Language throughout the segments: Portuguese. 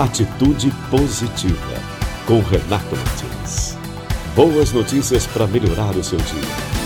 Atitude Positiva, com Renato Martins. Boas notícias para melhorar o seu dia.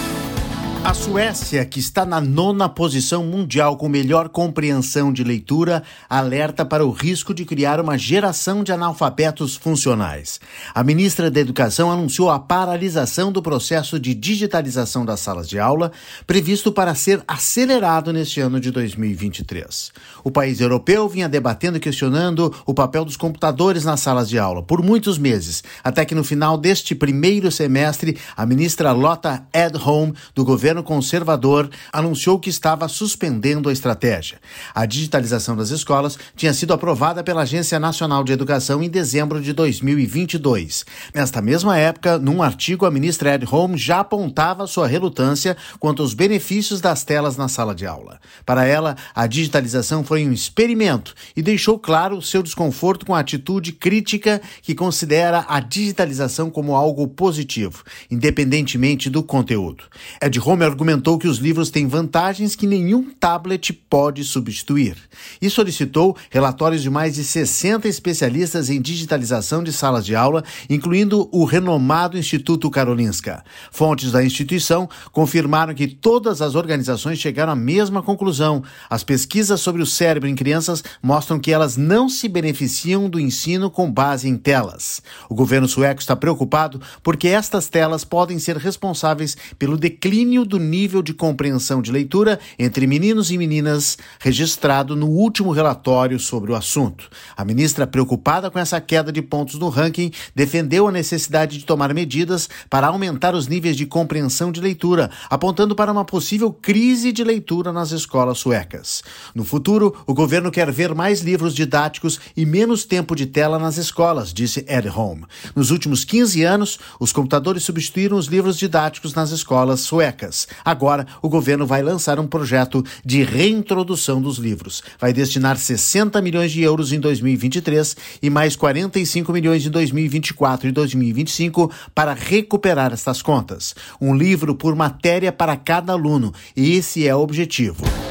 A Suécia, que está na nona posição mundial com melhor compreensão de leitura, alerta para o risco de criar uma geração de analfabetos funcionais. A ministra da Educação anunciou a paralisação do processo de digitalização das salas de aula, previsto para ser acelerado neste ano de 2023. O país europeu vinha debatendo e questionando o papel dos computadores nas salas de aula por muitos meses, até que no final deste primeiro semestre, a ministra Lotta Edholm, do governo governo conservador anunciou que estava suspendendo a estratégia. A digitalização das escolas tinha sido aprovada pela Agência Nacional de Educação em dezembro de 2022. Nesta mesma época, num artigo, a ministra Ed Home já apontava sua relutância quanto aos benefícios das telas na sala de aula. Para ela, a digitalização foi um experimento e deixou claro seu desconforto com a atitude crítica que considera a digitalização como algo positivo, independentemente do conteúdo. Ed Argumentou que os livros têm vantagens que nenhum tablet pode substituir e solicitou relatórios de mais de 60 especialistas em digitalização de salas de aula, incluindo o renomado Instituto Karolinska. Fontes da instituição confirmaram que todas as organizações chegaram à mesma conclusão. As pesquisas sobre o cérebro em crianças mostram que elas não se beneficiam do ensino com base em telas. O governo sueco está preocupado porque estas telas podem ser responsáveis pelo declínio do do nível de compreensão de leitura entre meninos e meninas registrado no último relatório sobre o assunto. A ministra, preocupada com essa queda de pontos no ranking, defendeu a necessidade de tomar medidas para aumentar os níveis de compreensão de leitura, apontando para uma possível crise de leitura nas escolas suecas. No futuro, o governo quer ver mais livros didáticos e menos tempo de tela nas escolas, disse Ed Home. Nos últimos 15 anos, os computadores substituíram os livros didáticos nas escolas suecas. Agora, o governo vai lançar um projeto de reintrodução dos livros. Vai destinar 60 milhões de euros em 2023 e mais 45 milhões em 2024 e 2025 para recuperar estas contas. Um livro por matéria para cada aluno, e esse é o objetivo.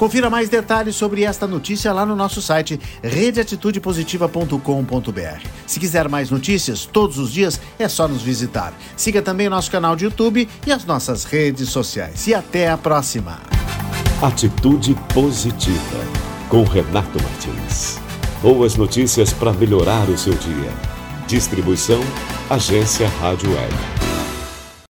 Confira mais detalhes sobre esta notícia lá no nosso site redeatitudepositiva.com.br. Se quiser mais notícias todos os dias, é só nos visitar. Siga também o nosso canal de YouTube e as nossas redes sociais. E até a próxima. Atitude Positiva, com Renato Martins. Boas notícias para melhorar o seu dia. Distribuição Agência Rádio Web.